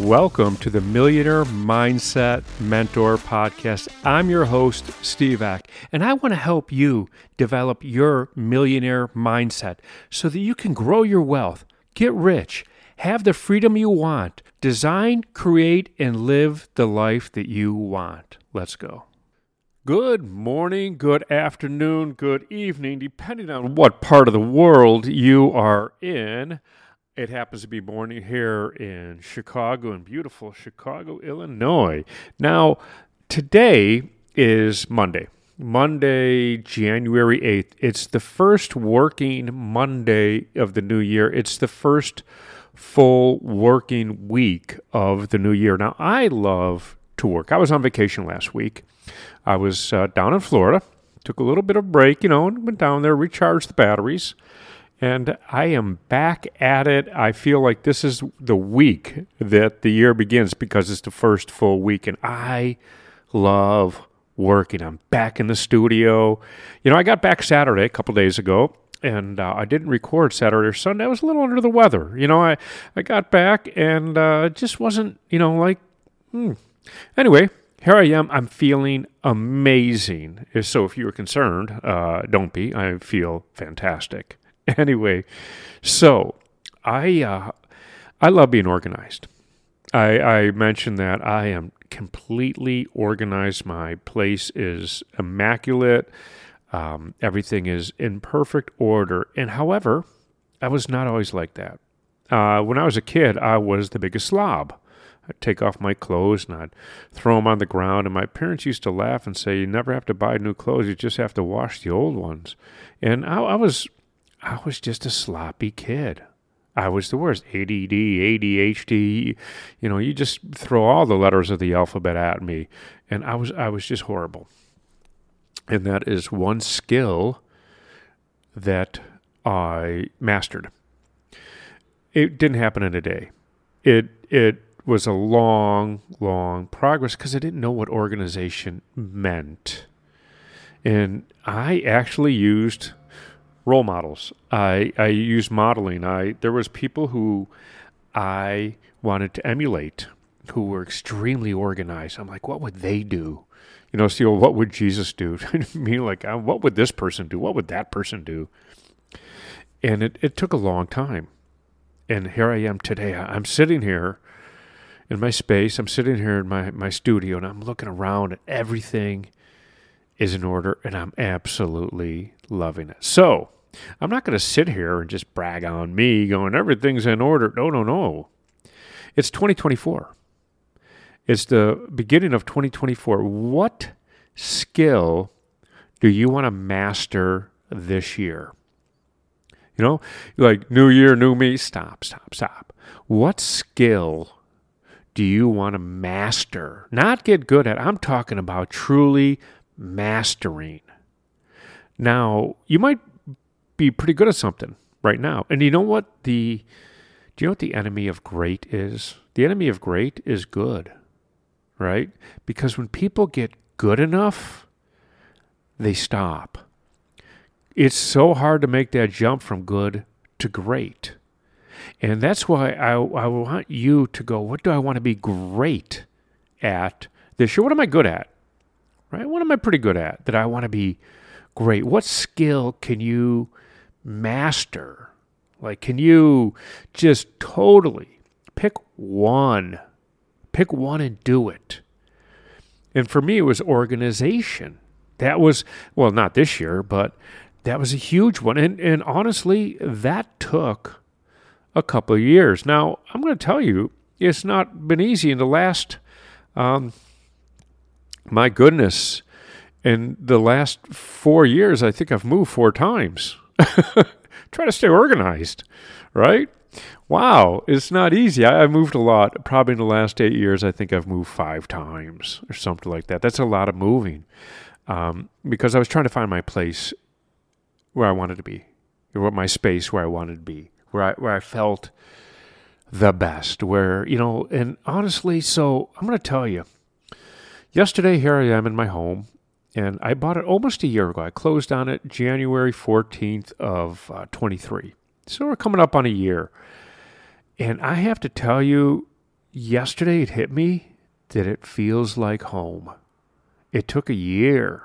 Welcome to the Millionaire Mindset Mentor Podcast. I'm your host, Steve Ek, and I want to help you develop your millionaire mindset so that you can grow your wealth, get rich, have the freedom you want, design, create, and live the life that you want. Let's go. Good morning, good afternoon, good evening, depending on what part of the world you are in. It happens to be morning here in Chicago, in beautiful Chicago, Illinois. Now, today is Monday. Monday, January 8th. It's the first working Monday of the new year. It's the first full working week of the new year. Now, I love to work. I was on vacation last week. I was uh, down in Florida, took a little bit of break, you know, and went down there, recharged the batteries and I am back at it. I feel like this is the week that the year begins because it's the first full week, and I love working. I'm back in the studio. You know, I got back Saturday a couple days ago, and uh, I didn't record Saturday or Sunday. I was a little under the weather. You know, I, I got back and uh, just wasn't, you know, like, hmm. Anyway, here I am. I'm feeling amazing. So if you're concerned, uh, don't be. I feel fantastic. anyway, so I uh, I love being organized. I, I mentioned that I am completely organized. My place is immaculate. Um, everything is in perfect order. And however, I was not always like that. Uh, when I was a kid, I was the biggest slob. I'd take off my clothes and I'd throw them on the ground. And my parents used to laugh and say, You never have to buy new clothes, you just have to wash the old ones. And I, I was I was just a sloppy kid. I was the worst. ADD, ADHD, you know, you just throw all the letters of the alphabet at me. And I was I was just horrible. And that is one skill that I mastered. It didn't happen in a day. It it was a long, long progress because I didn't know what organization meant. And I actually used role models. I I use modeling. I there was people who I wanted to emulate who were extremely organized. I'm like, what would they do? You know, so what would Jesus do? Mean, like, uh, what would this person do? What would that person do? And it, it took a long time. And here I am today. I'm sitting here in my space. I'm sitting here in my, my studio and I'm looking around and everything is in order and I'm absolutely loving it. So, I'm not going to sit here and just brag on me going, everything's in order. No, no, no. It's 2024. It's the beginning of 2024. What skill do you want to master this year? You know, like new year, new me. Stop, stop, stop. What skill do you want to master? Not get good at. I'm talking about truly mastering. Now, you might be pretty good at something right now. And you know what the do you know what the enemy of great is? The enemy of great is good. Right? Because when people get good enough, they stop. It's so hard to make that jump from good to great. And that's why I, I want you to go, what do I want to be great at this year? What am I good at? Right? What am I pretty good at that I want to be great? What skill can you master? Like, can you just totally pick one? Pick one and do it. And for me, it was organization. That was, well, not this year, but that was a huge one. And, and honestly, that took a couple of years. Now, I'm going to tell you, it's not been easy in the last, um, my goodness, in the last four years, I think I've moved four times. Try to stay organized, right? Wow, it's not easy. I, have moved a lot. Probably in the last eight years, I think I've moved five times or something like that. That's a lot of moving um, because I was trying to find my place where I wanted to be, or my space where I wanted to be, where I where I felt the best. Where you know, and honestly, so I'm going to tell you. Yesterday, here I am in my home and I bought it almost a year ago. I closed on it January 14th of uh, 23. So we're coming up on a year. And I have to tell you, yesterday it hit me that it feels like home. It took a year.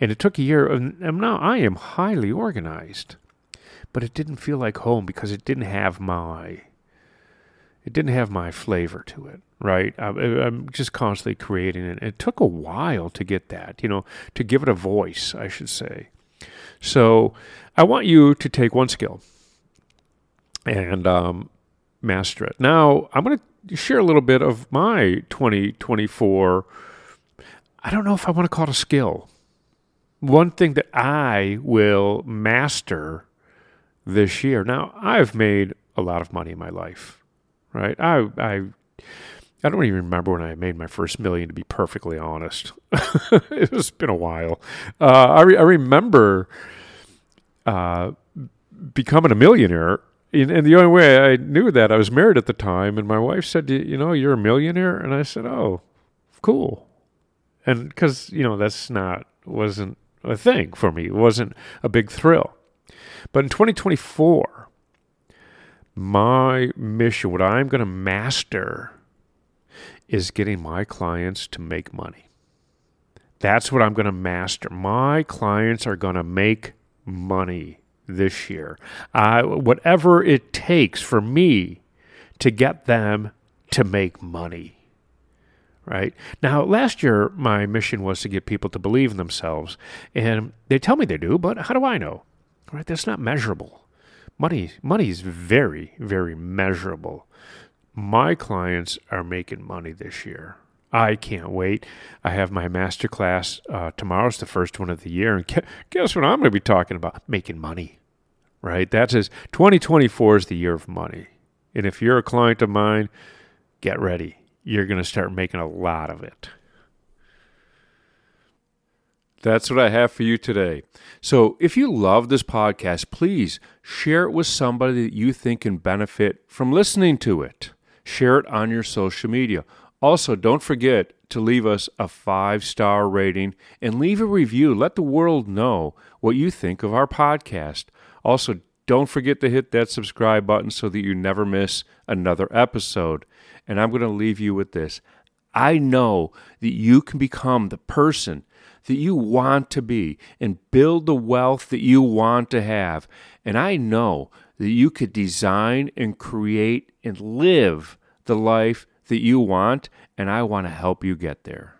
And it took a year, and now I am highly organized. But it didn't feel like home because it didn't have my it didn't have my flavor to it, right? I, I'm just constantly creating it. It took a while to get that, you know, to give it a voice, I should say. So I want you to take one skill and um, master it. Now, I'm going to share a little bit of my 2024. I don't know if I want to call it a skill. One thing that I will master this year. Now, I've made a lot of money in my life right? I I I don't even remember when I made my first million. To be perfectly honest, it's been a while. Uh, I re- I remember uh, becoming a millionaire. And, and the only way I knew that I was married at the time, and my wife said, "You know, you're a millionaire," and I said, "Oh, cool," and because you know that's not wasn't a thing for me. It wasn't a big thrill. But in 2024, my mission, what I'm going to master, is getting my clients to make money. That's what I'm going to master. My clients are going to make money this year. Uh, whatever it takes for me to get them to make money. Right now, last year, my mission was to get people to believe in themselves. And they tell me they do, but how do I know? Right? That's not measurable. Money money is very very measurable. My clients are making money this year. I can't wait. I have my master class uh, tomorrow's the first one of the year, and guess what I'm going to be talking about? Making money, right? That's as 2024 is the year of money, and if you're a client of mine, get ready. You're going to start making a lot of it. That's what I have for you today. So, if you love this podcast, please share it with somebody that you think can benefit from listening to it. Share it on your social media. Also, don't forget to leave us a five star rating and leave a review. Let the world know what you think of our podcast. Also, don't forget to hit that subscribe button so that you never miss another episode. And I'm going to leave you with this I know that you can become the person that you want to be and build the wealth that you want to have. And I know that you could design and create and live the life that you want, and I want to help you get there.